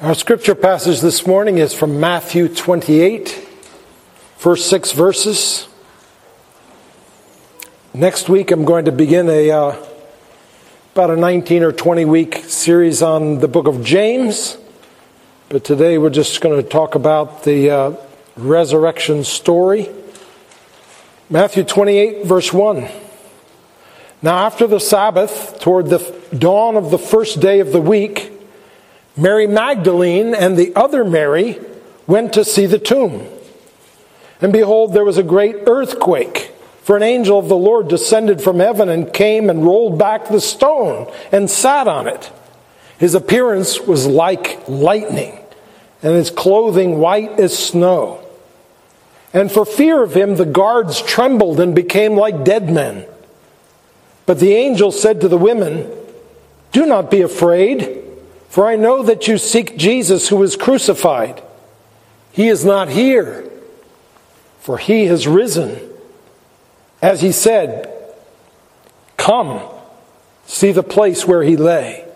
Our scripture passage this morning is from Matthew 28, first six verses. Next week, I'm going to begin a uh, about a 19 or 20 week series on the book of James. But today, we're just going to talk about the uh, resurrection story. Matthew 28, verse 1. Now, after the Sabbath, toward the dawn of the first day of the week, Mary Magdalene and the other Mary went to see the tomb. And behold, there was a great earthquake, for an angel of the Lord descended from heaven and came and rolled back the stone and sat on it. His appearance was like lightning, and his clothing white as snow. And for fear of him, the guards trembled and became like dead men. But the angel said to the women, Do not be afraid. For I know that you seek Jesus who was crucified. He is not here, for he has risen. As he said, Come, see the place where he lay.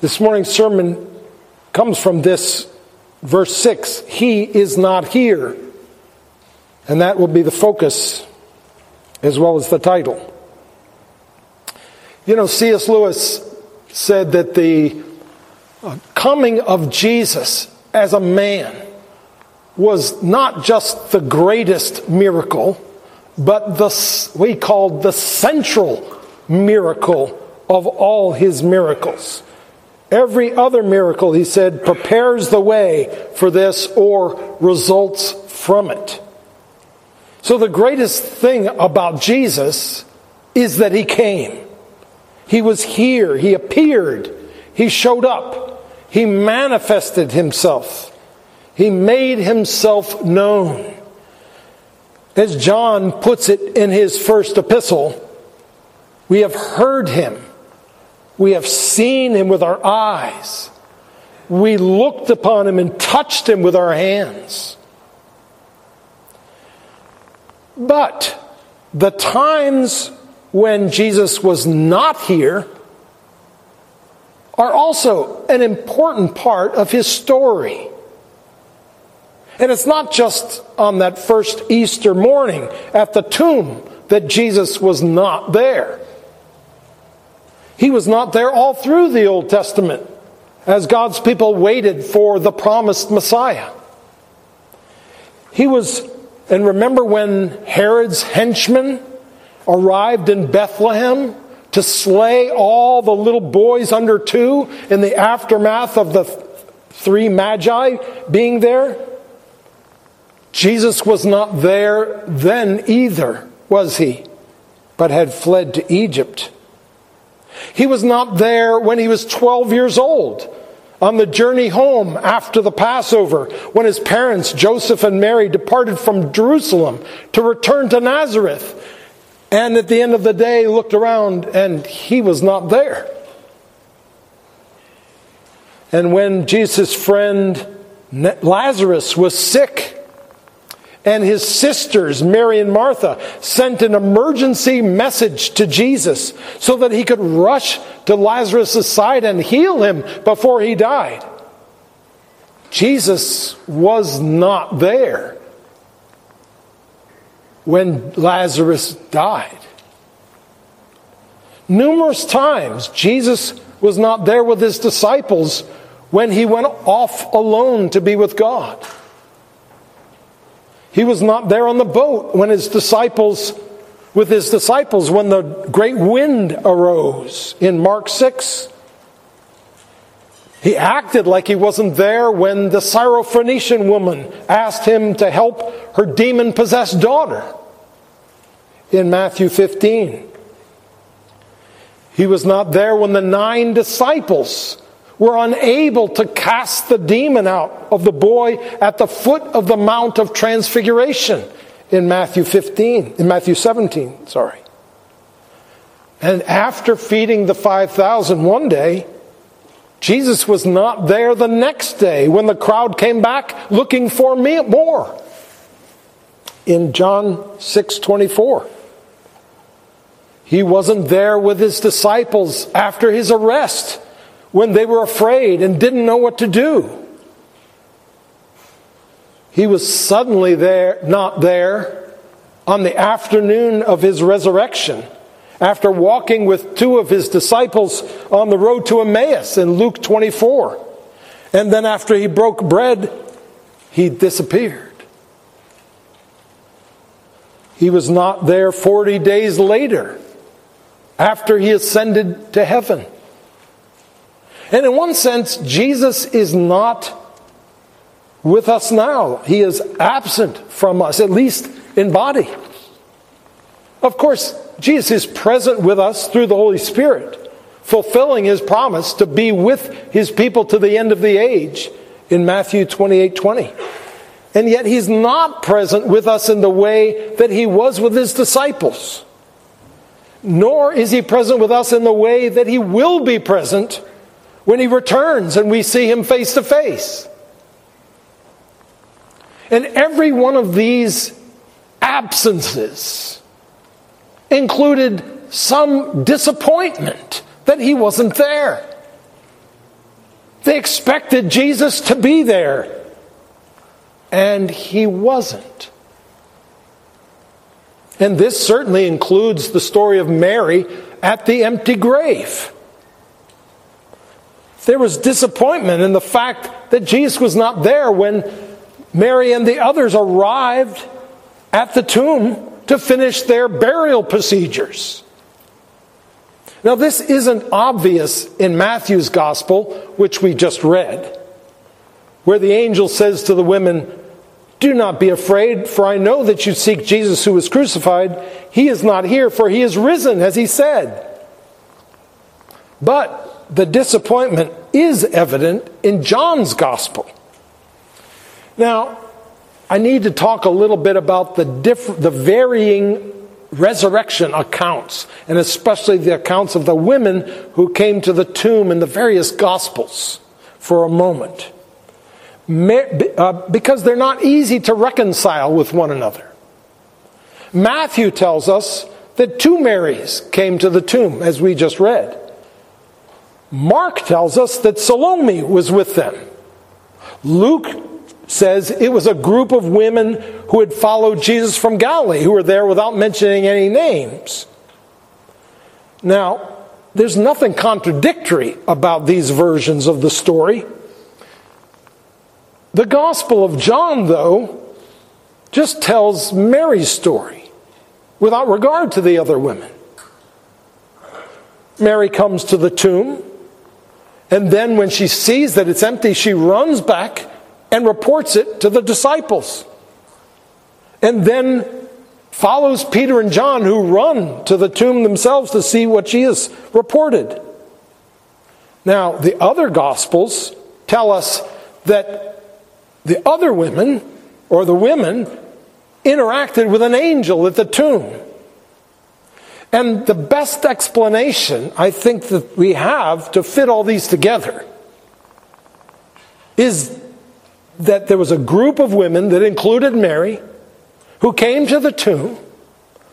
This morning's sermon comes from this verse 6 He is not here. And that will be the focus as well as the title. You know, C.S. Lewis said that the uh, coming of Jesus as a man was not just the greatest miracle, but the, he called the central miracle of all his miracles. Every other miracle, he said, prepares the way for this or results from it. So the greatest thing about Jesus is that he came. He was here. He appeared. He showed up. He manifested himself. He made himself known. As John puts it in his first epistle, we have heard him. We have seen him with our eyes. We looked upon him and touched him with our hands. But the times when Jesus was not here are also an important part of his story. And it's not just on that first Easter morning at the tomb that Jesus was not there. He was not there all through the Old Testament as God's people waited for the promised Messiah. He was, and remember when Herod's henchmen arrived in Bethlehem to slay all the little boys under two in the aftermath of the three magi being there? Jesus was not there then either, was he? But had fled to Egypt. He was not there when he was 12 years old on the journey home after the Passover when his parents, Joseph and Mary, departed from Jerusalem to return to Nazareth and at the end of the day looked around and he was not there. And when Jesus' friend Lazarus was sick, and his sisters, Mary and Martha, sent an emergency message to Jesus so that he could rush to Lazarus' side and heal him before he died. Jesus was not there when Lazarus died. Numerous times, Jesus was not there with his disciples when he went off alone to be with God. He was not there on the boat when his disciples, with his disciples, when the great wind arose in Mark 6. He acted like he wasn't there when the Syrophoenician woman asked him to help her demon possessed daughter in Matthew 15. He was not there when the nine disciples were unable to cast the demon out of the boy at the foot of the Mount of Transfiguration in Matthew 15, in Matthew 17, sorry. And after feeding the 5,000 one day, Jesus was not there the next day when the crowd came back looking for me more. In John 6 24. He wasn't there with his disciples after his arrest when they were afraid and didn't know what to do. He was suddenly there, not there, on the afternoon of his resurrection, after walking with two of his disciples on the road to Emmaus in Luke 24. And then after he broke bread, he disappeared. He was not there 40 days later after he ascended to heaven. And in one sense, Jesus is not with us now. He is absent from us, at least in body. Of course, Jesus is present with us through the Holy Spirit, fulfilling his promise to be with his people to the end of the age in Matthew 28 20. And yet he's not present with us in the way that he was with his disciples. Nor is he present with us in the way that he will be present when he returns and we see him face to face. And every one of these absences included some disappointment that he wasn't there. They expected Jesus to be there, and he wasn't. And this certainly includes the story of Mary at the empty grave. There was disappointment in the fact that Jesus was not there when Mary and the others arrived at the tomb to finish their burial procedures. Now, this isn't obvious in Matthew's gospel, which we just read, where the angel says to the women, Do not be afraid, for I know that you seek Jesus who was crucified. He is not here, for he is risen, as he said. But the disappointment is evident in John's gospel. Now, I need to talk a little bit about the, diff- the varying resurrection accounts, and especially the accounts of the women who came to the tomb in the various Gospels for a moment. Uh, because they're not easy to reconcile with one another. Matthew tells us that two Marys came to the tomb, as we just read. Mark tells us that Salome was with them. Luke says it was a group of women who had followed Jesus from Galilee who were there without mentioning any names. Now, there's nothing contradictory about these versions of the story. The Gospel of John, though, just tells Mary's story without regard to the other women. Mary comes to the tomb, and then when she sees that it's empty, she runs back and reports it to the disciples. And then follows Peter and John, who run to the tomb themselves to see what Jesus reported. Now, the other Gospels tell us that the other women, or the women, interacted with an angel at the tomb. And the best explanation I think that we have to fit all these together is that there was a group of women that included Mary who came to the tomb,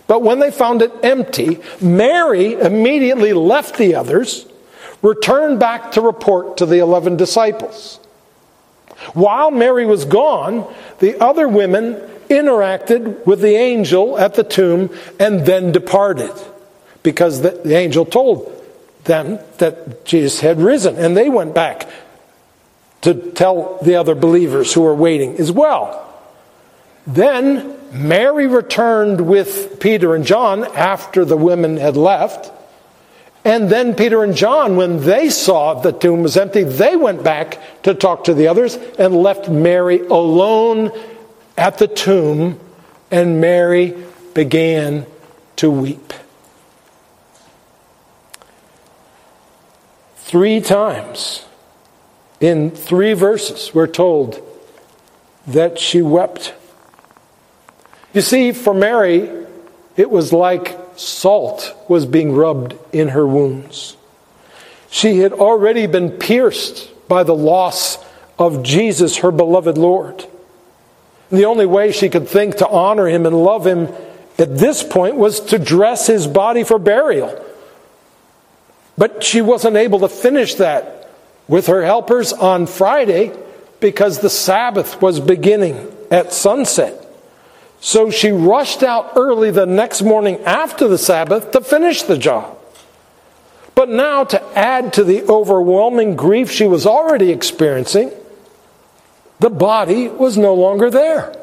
but when they found it empty, Mary immediately left the others, returned back to report to the 11 disciples. While Mary was gone, the other women interacted with the angel at the tomb and then departed because the, angel told them that Jesus had risen and they went back to tell the other believers who were waiting as well. Then Mary returned with Peter and John after the women had left. And then Peter and John, when they saw the tomb was empty, they went back to talk to the others and left Mary alone at the tomb. And Mary began to weep. Three times in three verses, we're told that she wept. You see, for Mary, it was like salt was being rubbed in her wounds. She had already been pierced by the loss of Jesus, her beloved Lord. The only way she could think to honor him and love him at this point was to dress his body for burial. But she wasn't able to finish that with her helpers on Friday because the Sabbath was beginning at sunset. So she rushed out early the next morning after the Sabbath to finish the job. But now, to add to the overwhelming grief she was already experiencing, the body was no longer there.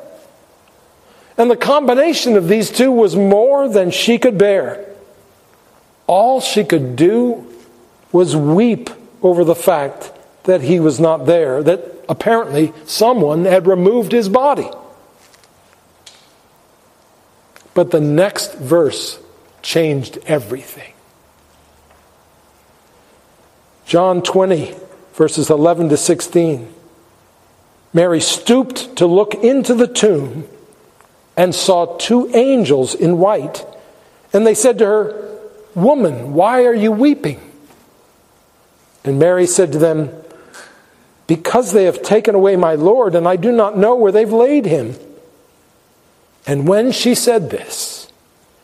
And the combination of these two was more than she could bear. All she could do was weep over the fact that he was not there, that apparently someone had removed his body. But the next verse changed everything. John 20, verses 11 to 16. Mary stooped to look into the tomb and saw two angels in white. And they said to her, Woman, why are you weeping? And Mary said to them, Because they have taken away my Lord, and I do not know where they've laid him. And when she said this,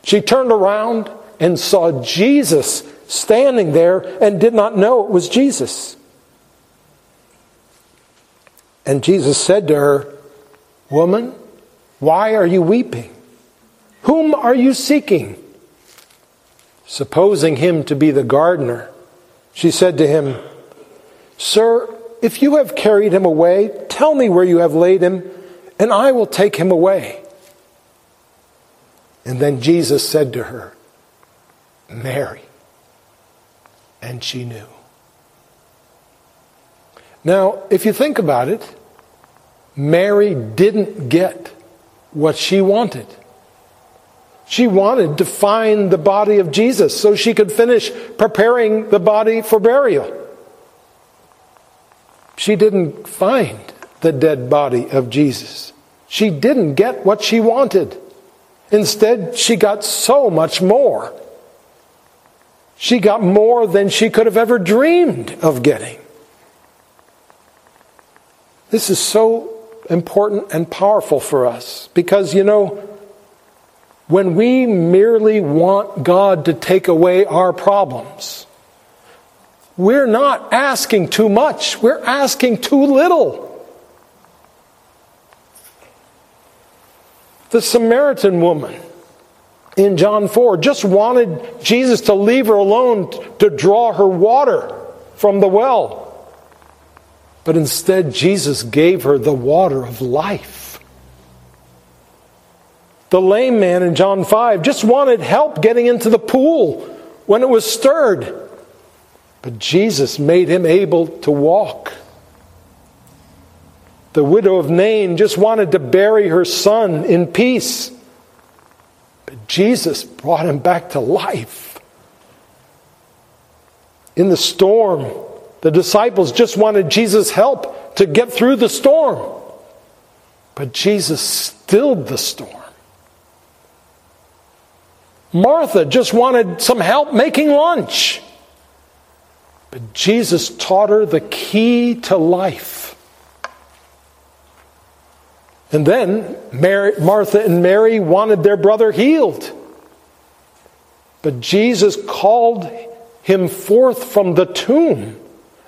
she turned around and saw Jesus standing there and did not know it was Jesus. And Jesus said to her, Woman, why are you weeping? Whom are you seeking? Supposing him to be the gardener, she said to him, Sir, if you have carried him away, tell me where you have laid him, and I will take him away. And then Jesus said to her, Mary. And she knew. Now, if you think about it, Mary didn't get what she wanted. She wanted to find the body of Jesus so she could finish preparing the body for burial. She didn't find the dead body of Jesus. She didn't get what she wanted. Instead, she got so much more. She got more than she could have ever dreamed of getting. This is so important and powerful for us because, you know, when we merely want God to take away our problems, we're not asking too much, we're asking too little. The Samaritan woman in John 4 just wanted Jesus to leave her alone to draw her water from the well. But instead, Jesus gave her the water of life. The lame man in John 5 just wanted help getting into the pool when it was stirred. But Jesus made him able to walk. The widow of Nain just wanted to bury her son in peace. But Jesus brought him back to life. In the storm, the disciples just wanted Jesus' help to get through the storm. But Jesus stilled the storm. Martha just wanted some help making lunch. But Jesus taught her the key to life. And then Mary, Martha and Mary wanted their brother healed. But Jesus called him forth from the tomb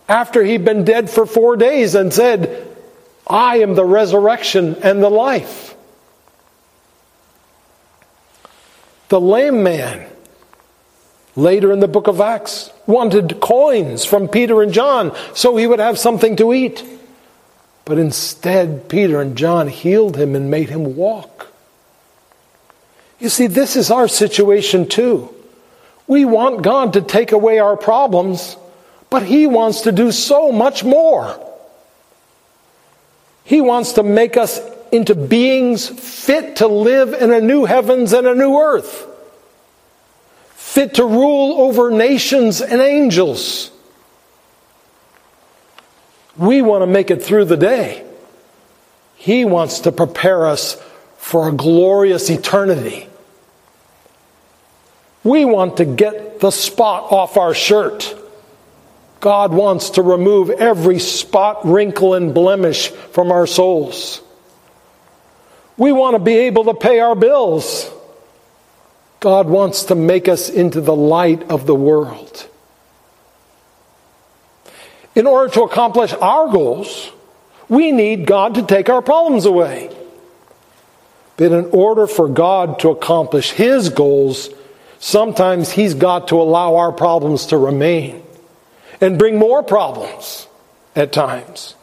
after he'd been dead for four days and said, I am the resurrection and the life. The lame man, later in the book of Acts, wanted coins from Peter and John so he would have something to eat. But instead, Peter and John healed him and made him walk. You see, this is our situation too. We want God to take away our problems, but He wants to do so much more. He wants to make us into beings fit to live in a new heavens and a new earth, fit to rule over nations and angels we want to make it through the day. He wants to prepare us for a glorious eternity. We want to get the spot off our shirt. God wants to remove every spot, wrinkle, and blemish from our souls. We want to be able to pay our bills. God wants to make us into the light of the world. In order to accomplish our goals, we need God to take our problems away. But in order for God to accomplish His goals, sometimes He's got to allow our problems to remain and bring more problems at times.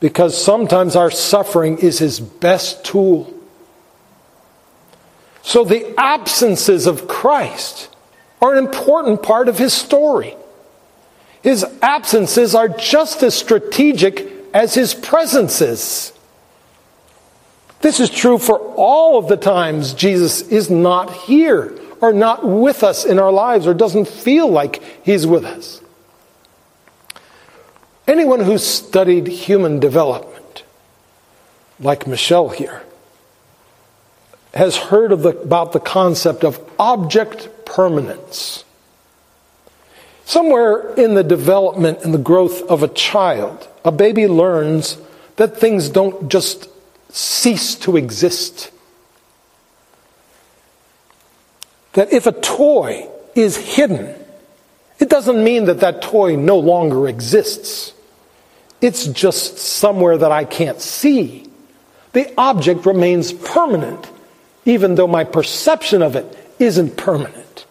Because sometimes our suffering is His best tool. So the absences of Christ are an important part of His story. His absences are just as strategic as His presences. This is true for all of the times Jesus is not here or not with us in our lives or doesn't feel like he's with us. Anyone who's studied human development, like Michelle here, has heard the, about the concept of object permanence. Somewhere in the development and the growth of a child, a baby learns that things don't just cease to exist. That if a toy is hidden, it doesn't mean that that toy no longer exists. It's just somewhere that I can't see. The object remains permanent, even though my perception of it isn't permanent.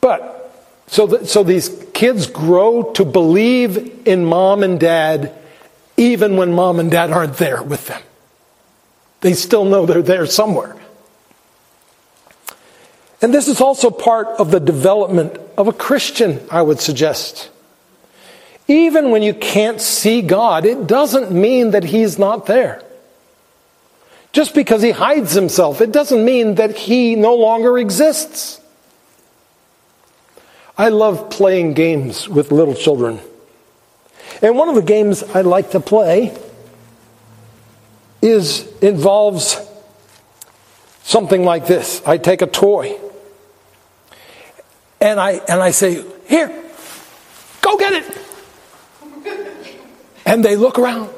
But, so, that, so these kids grow to believe in mom and dad even when mom and dad aren't there with them. They still know they're there somewhere. And this is also part of the development of a Christian, I would suggest. Even when you can't see God, it doesn't mean that He's not there. Just because He hides Himself, it doesn't mean that He no longer exists. I love playing games with little children. And one of the games I like to play is involves something like this. I take a toy and I and I say, "Here. Go get it." And they look around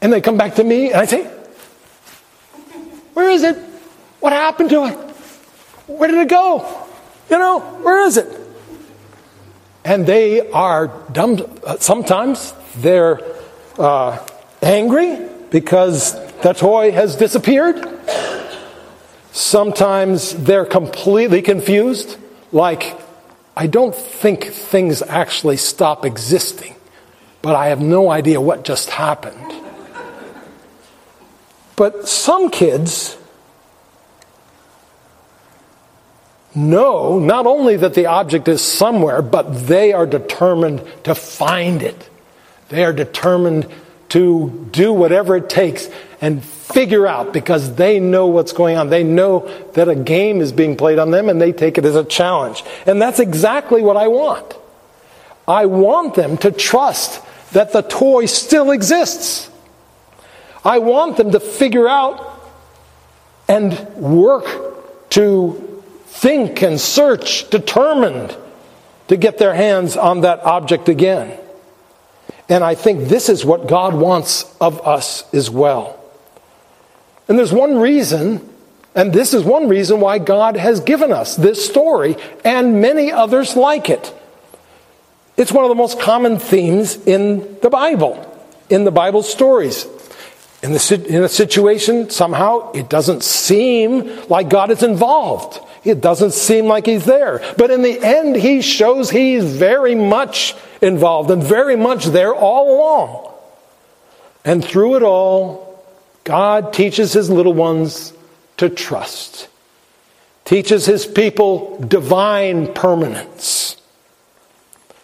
and they come back to me and I say, "Where is it? What happened to it? Where did it go? You know, where is it?" and they are dumb. Sometimes they're uh, angry because the toy has disappeared. Sometimes they're completely confused, like, I don't think things actually stop existing, but I have no idea what just happened. But some kids know not only that the object is somewhere, but they are determined to find it. They are determined to do whatever it takes and figure out because they know what's going on. They know that a game is being played on them and they take it as a challenge. And that's exactly what I want. I want them to trust that the toy still exists. I want them to figure out and work to think and search, determined to get their hands on that object again. And I think this is what God wants of us as well. And there's one reason, and this is one reason why God has given us this story and many others like it. It's one of the most common themes in the Bible, in the Bible stories. In, the, in a situation, somehow, it doesn't seem like God is involved. It doesn't seem like he's there. But in the end, he shows he's very much involved and very much there all along. And through it all, God teaches his little ones to trust, teaches his people divine permanence,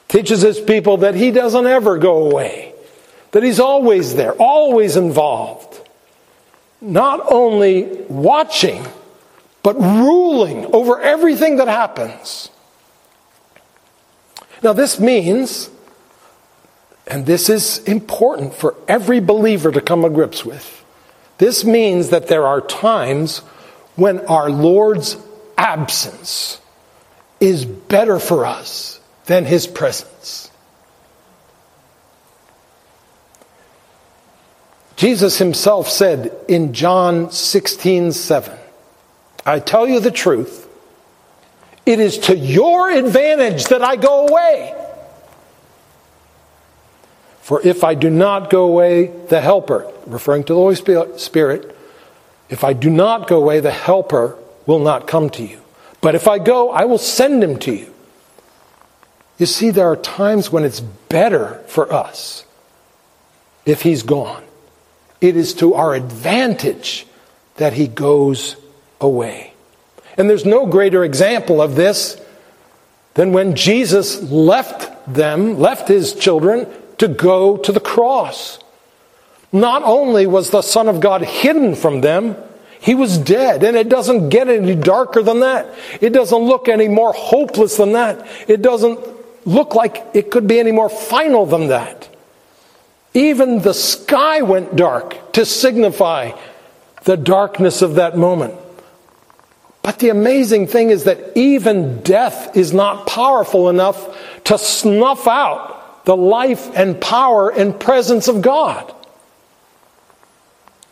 teaches his people that he doesn't ever go away, that he's always there, always involved, not only watching but ruling over everything that happens. Now, this means, and this is important for every believer to come to grips with, this means that there are times when our Lord's absence is better for us than his presence. Jesus himself said in John 16 7, I tell you the truth. It is to your advantage that I go away. For if I do not go away, the Helper, referring to the Holy Spirit, if I do not go away, the Helper will not come to you. But if I go, I will send him to you. You see, there are times when it's better for us if he's gone. It is to our advantage that he goes away. And there's no greater example of this than when Jesus left them, left his children, to go to the cross. Not only was the Son of God hidden from them, he was dead, and it doesn't get any darker than that. It doesn't look any more hopeless than that. It doesn't look like it could be any more final than that. Even the sky went dark to signify the darkness of that moment. But the amazing thing is that even death is not powerful enough to snuff out the life and power and presence of God.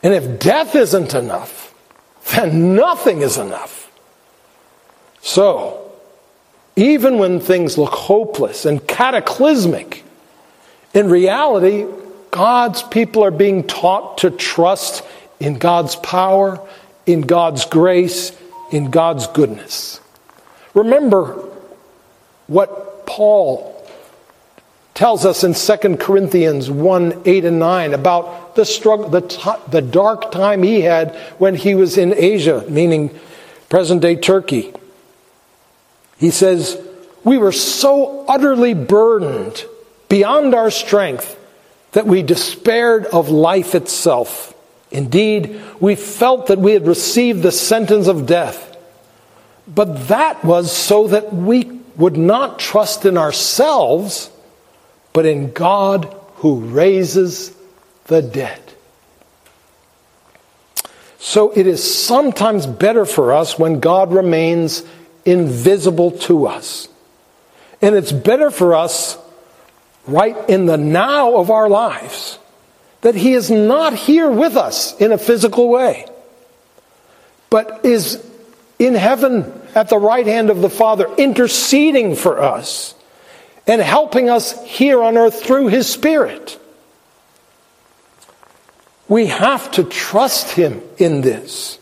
And if death isn't enough, then nothing is enough. So, even when things look hopeless and cataclysmic, in reality, God's people are being taught to trust in God's power, in God's grace, in God's goodness. Remember what Paul tells us in 2 Corinthians 1 8 and 9 about the struggle, the, t- the dark time he had when he was in Asia, meaning present day Turkey. He says, We were so utterly burdened beyond our strength that we despaired of life itself. Indeed, we felt that we had received the sentence of death. But that was so that we would not trust in ourselves, but in God who raises the dead. So it is sometimes better for us when God remains invisible to us. And it's better for us right in the now of our lives that He is not here with us in a physical way, but is in heaven at the right hand of the Father, interceding for us and helping us here on earth through His Spirit. We have to trust Him in this.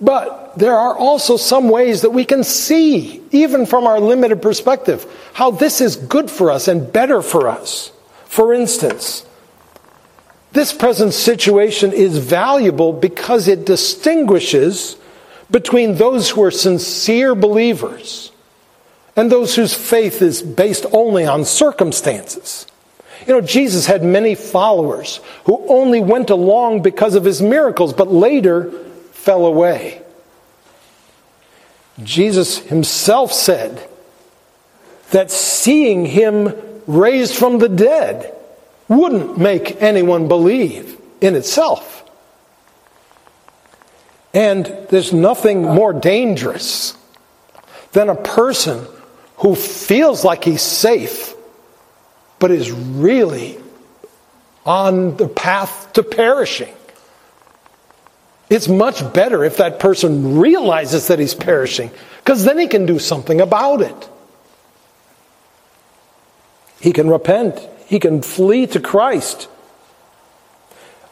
But there are also some ways that we can see, even from our limited perspective, how this is good for us and better for us. For instance, this present situation is valuable because it distinguishes between those who are sincere believers and those whose faith is based only on circumstances. You know, Jesus had many followers who only went along because of his miracles, but later fell away. Jesus himself said that seeing him raised from the dead wouldn't make anyone believe in itself. And there's nothing more dangerous than a person who feels like he's safe, but is really on the path to perishing. It's much better if that person realizes that he's perishing, because then he can do something about it. He can repent. He can flee to Christ.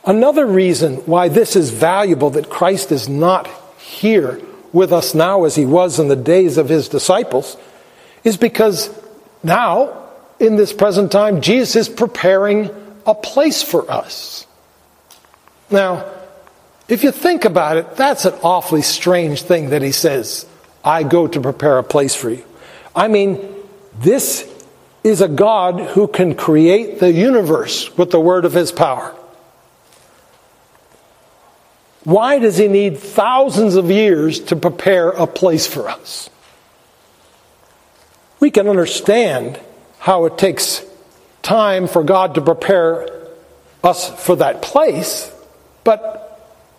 Another reason why this is valuable that Christ is not here with us now as he was in the days of his disciples is because now, in this present time, Jesus is preparing a place for us. Now, if you think about it, that's an awfully strange thing that he says, I go to prepare a place for you. I mean, this is a God who can create the universe with the word of his power. Why does he need thousands of years to prepare a place for us? We can understand how it takes time for God to prepare us for that place, but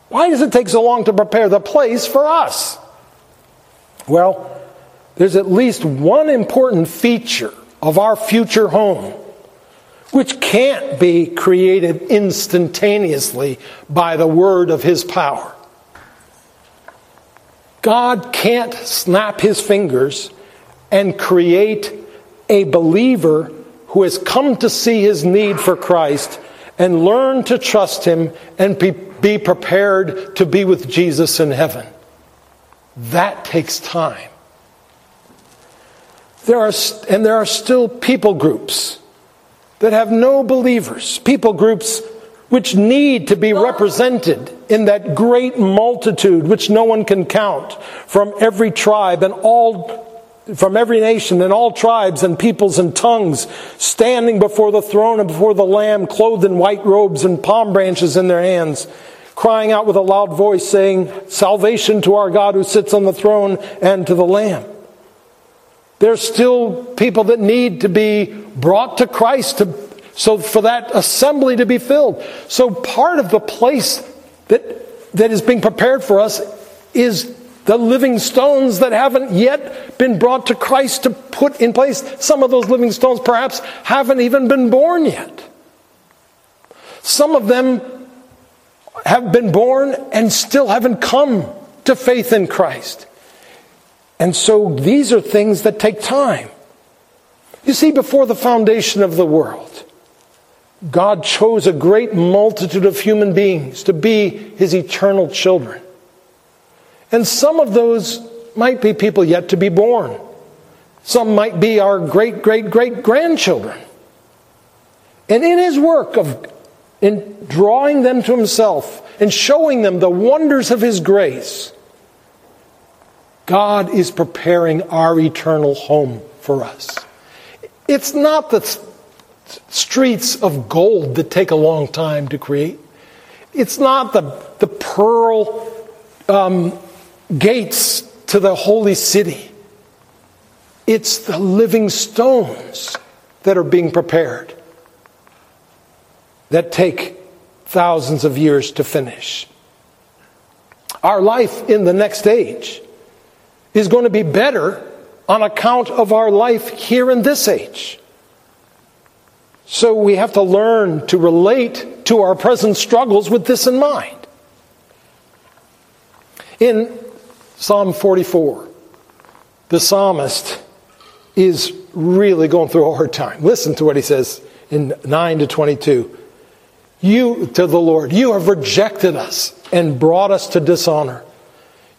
why does it take so long to prepare the place for us? Well, there's at least one important feature of our future home, which can't be created instantaneously by the word of his power. God can't snap his fingers and create a believer who has come to see his need for Christ and learn to trust him and be, prepared to be with Jesus in heaven. That takes time. There are, and there are still people groups that have no believers, people groups which need to be represented in that great multitude which no one can count from every tribe and all from every nation and all tribes and peoples and tongues standing before the throne and before the lamb clothed in white robes and palm branches in their hands crying out with a loud voice saying salvation to our God who sits on the throne and to the lamb there's still people that need to be brought to Christ to, so for that assembly to be filled. So part of the place that, that is being prepared for us is the living stones that haven't yet been brought to Christ to put in place. Some of those living stones perhaps haven't even been born yet. Some of them have been born and still haven't come to faith in Christ. And so these are things that take time. You see, before the foundation of the world, God chose a great multitude of human beings to be his eternal children. And some of those might be people yet to be born. Some might be our great, great, great grandchildren. And in his work of in drawing them to himself and showing them the wonders of his grace, God is preparing our eternal home for us. It's not the streets of gold that take a long time to create. It's not the, the pearl um, gates to the holy city. It's the living stones that are being prepared that take thousands of years to finish. Our life in the next age is going to be better on account of our life here in this age. So we have to learn to relate to our present struggles with this in mind. In Psalm 44, the psalmist is really going through a hard time. Listen to what he says in 9 to 22. You, to the Lord, you have rejected us and brought us to dishonor.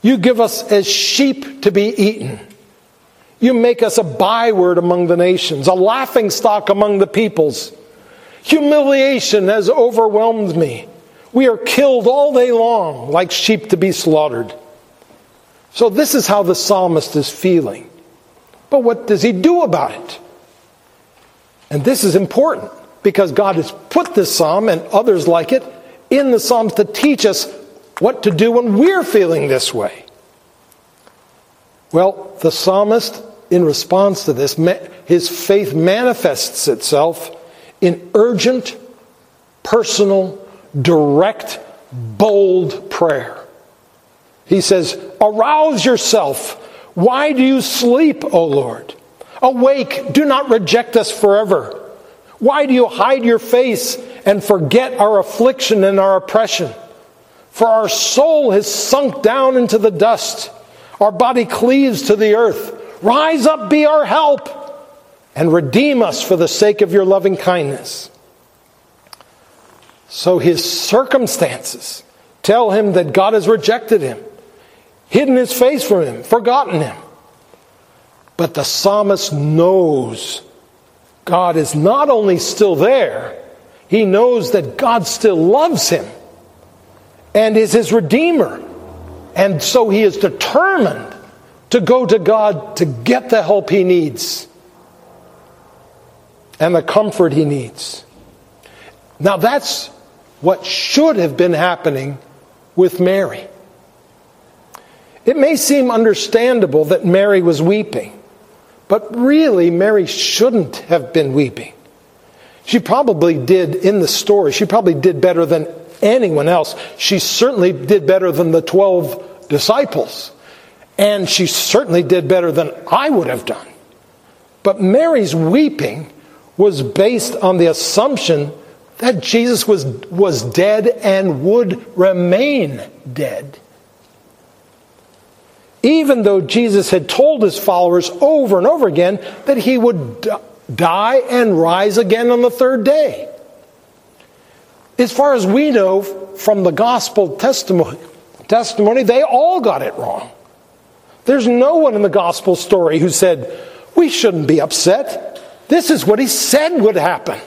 You give us as sheep to be eaten. You make us a byword among the nations, a laughing stock among the peoples. Humiliation has overwhelmed me. We are killed all day long like sheep to be slaughtered. So, this is how the psalmist is feeling. But what does he do about it? And this is important because God has put this psalm and others like it in the Psalms to teach us what to do when we're feeling this way. Well, the psalmist, in response to this, his faith manifests itself in urgent, personal, direct, bold prayer. He says, Arouse yourself. Why do you sleep, O Lord? Awake, do not reject us forever. Why do you hide your face and forget our affliction and our oppression? For our soul has sunk down into the dust. Our body cleaves to the earth. Rise up, be our help, and redeem us for the sake of your loving kindness. So his circumstances tell him that God has rejected him, hidden his face from him, forgotten him. But the psalmist knows God is not only still there, he knows that God still loves him and is his Redeemer. And so he is determined to go to God to get the help he needs and the comfort he needs. Now, that's what should have been happening with Mary. It may seem understandable that Mary was weeping, but really, Mary shouldn't have been weeping. She probably did in the story, she probably did better than anyone else. She certainly did better than the 12 disciples. And she certainly did better than I would have done. But Mary's weeping was based on the assumption that Jesus was, was dead and would remain dead. Even though Jesus had told his followers over and over again that he would die and rise again on the third day. As far as we know from the gospel testimony, testimony, they all got it wrong. There's no one in the gospel story who said, We shouldn't be upset. This is what he said would happen.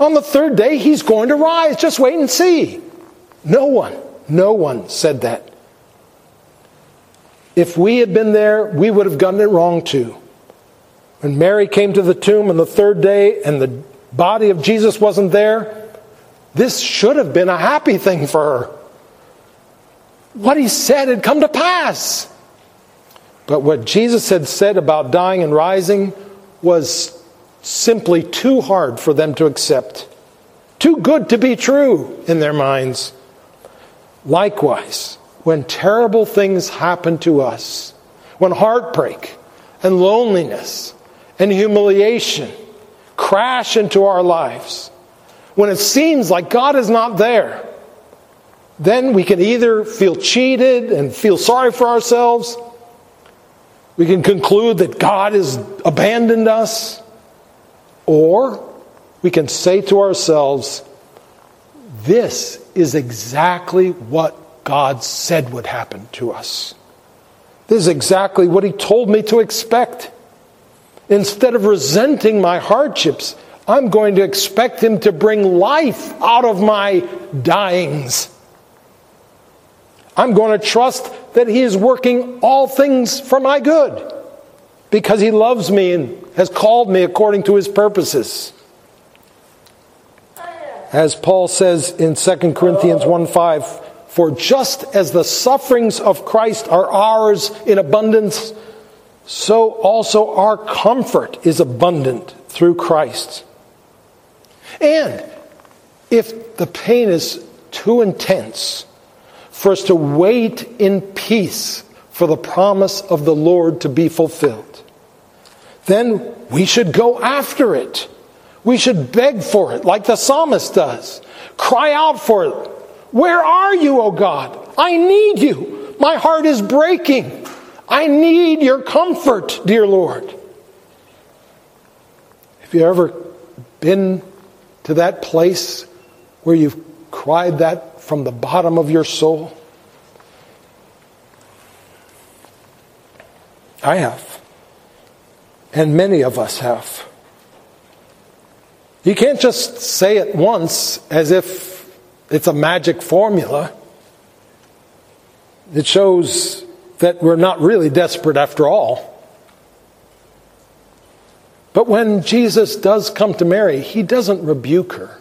On the third day, he's going to rise. Just wait and see. No one, no one said that. If we had been there, we would have gotten it wrong too. When Mary came to the tomb on the third day and the body of Jesus wasn't there, this should have been a happy thing for her. What he said had come to pass. But what Jesus had said about dying and rising was simply too hard for them to accept, too good to be true in their minds. Likewise, when terrible things happen to us, when heartbreak and loneliness and humiliation crash into our lives, when it seems like God is not there, then we can either feel cheated and feel sorry for ourselves. We can conclude that God has abandoned us. Or we can say to ourselves, this is exactly what God said would happen to us. This is exactly what He told me to expect. Instead of resenting my hardships, I'm going to expect Him to bring life out of my dyings. I'm going to trust that He is working all things for my good because He loves me and has called me according to His purposes. As Paul says in 2 Corinthians 1 5, for just as the sufferings of Christ are ours in abundance, so also our comfort is abundant through Christ. And if the pain is too intense for us to wait in peace for the promise of the Lord to be fulfilled, then we should go after it. We should beg for it like the psalmist does. Cry out for it. Where are you, O God? I need you. My heart is breaking. I need your comfort, dear Lord. Have you ever been to that place where you've cried that from the bottom of your soul? I have. And many of us have. You can't just say it once as if it's a magic formula. It shows that we're not really desperate after all. But when Jesus does come to Mary, he doesn't rebuke her.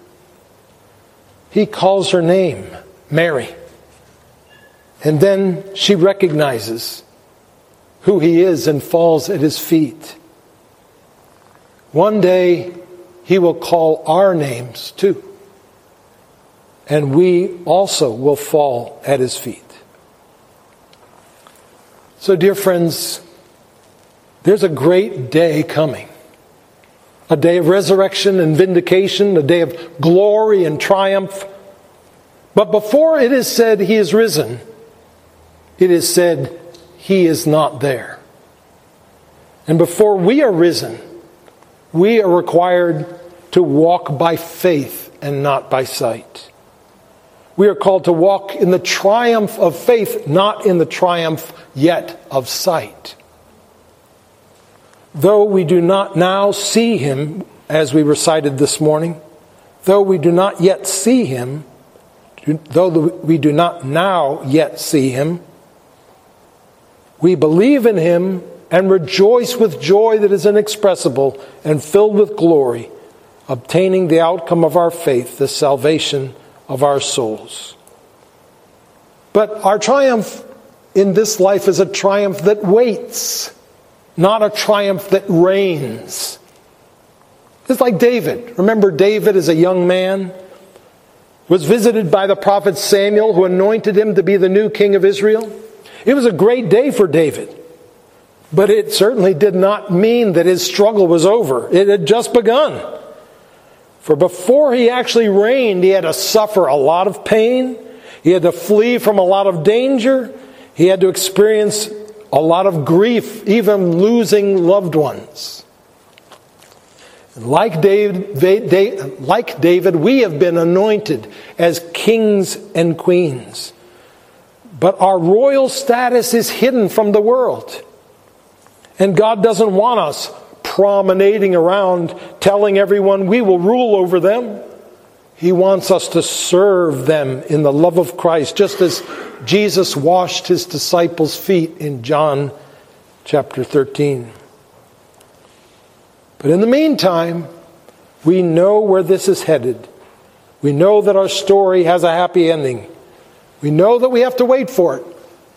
He calls her name, Mary. And then she recognizes who he is and falls at his feet. One day, he will call our names too. And we also will fall at his feet. So, dear friends, there's a great day coming a day of resurrection and vindication, a day of glory and triumph. But before it is said he is risen, it is said he is not there. And before we are risen, we are required to walk by faith and not by sight. We are called to walk in the triumph of faith, not in the triumph yet of sight. Though we do not now see him, as we recited this morning, though we do not yet see him, though we do not now yet see him, we believe in him and rejoice with joy that is inexpressible and filled with glory, obtaining the outcome of our faith, the salvation of our souls. But our triumph in this life is a triumph that waits, not a triumph that reigns. It's like David. Remember David as a young man? Was visited by the prophet Samuel, who anointed him to be the new king of Israel. It was a great day for David. But it certainly did not mean that his struggle was over. It had just begun. For before he actually reigned, he had to suffer a lot of pain. He had to flee from a lot of danger. He had to experience a lot of grief, even losing loved ones. Like David, like David, we have been anointed as kings and queens. But our royal status is hidden from the world. And God doesn't want us promenading around telling everyone we will rule over them. He wants us to serve them in the love of Christ, just as Jesus washed his disciples' feet in John chapter 13. But in the meantime, we know where this is headed. We know that our story has a happy ending. We know that we have to wait for it,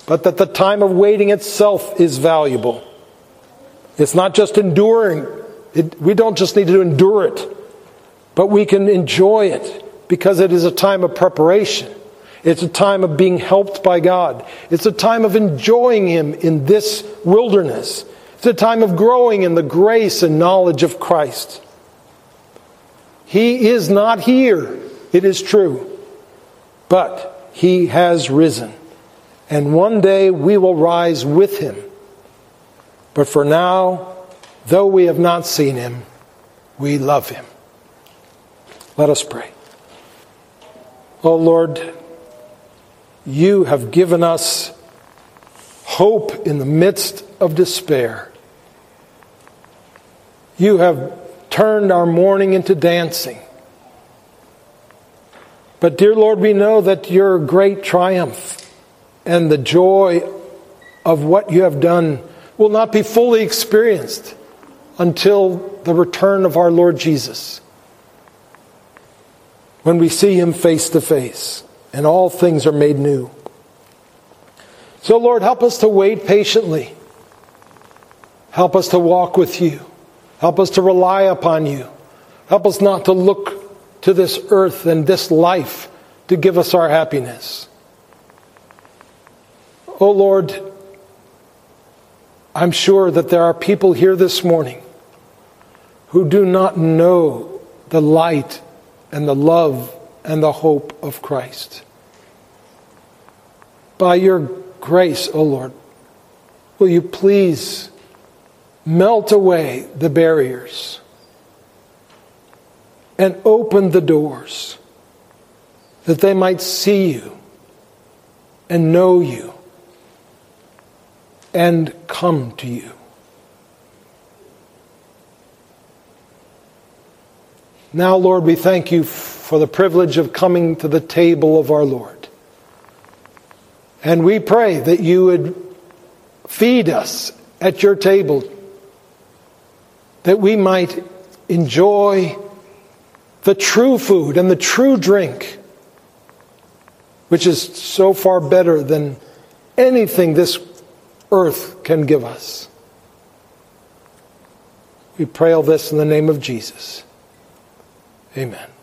but that the time of waiting itself is valuable. It's not just enduring, it, we don't just need to endure it, but we can enjoy it because it is a time of preparation. It's a time of being helped by God. It's a time of enjoying Him in this wilderness. It's a time of growing in the grace and knowledge of Christ. He is not here, it is true, but He has risen. And one day we will rise with Him. But for now, though we have not seen Him, we love Him. Let us pray. Oh Lord, you have given us hope in the midst of despair. You have turned our mourning into dancing. But, dear Lord, we know that your great triumph and the joy of what you have done will not be fully experienced until the return of our Lord Jesus. When we see him face to face and all things are made new. So, Lord, help us to wait patiently. Help us to walk with you. Help us to rely upon you. Help us not to look to this earth and this life to give us our happiness. Oh Lord, I'm sure that there are people here this morning who do not know the light and the love and the hope of Christ. By your grace, O Lord, will you please melt away the barriers and open the doors that they might see you and know you and come to you. Now, Lord, we thank you for the privilege of coming to the table of our Lord. And we pray that you would feed us at your table that we might enjoy the true food and the true drink, which is so far better than anything this earth can give us. We pray all this in the name of Jesus. Amen.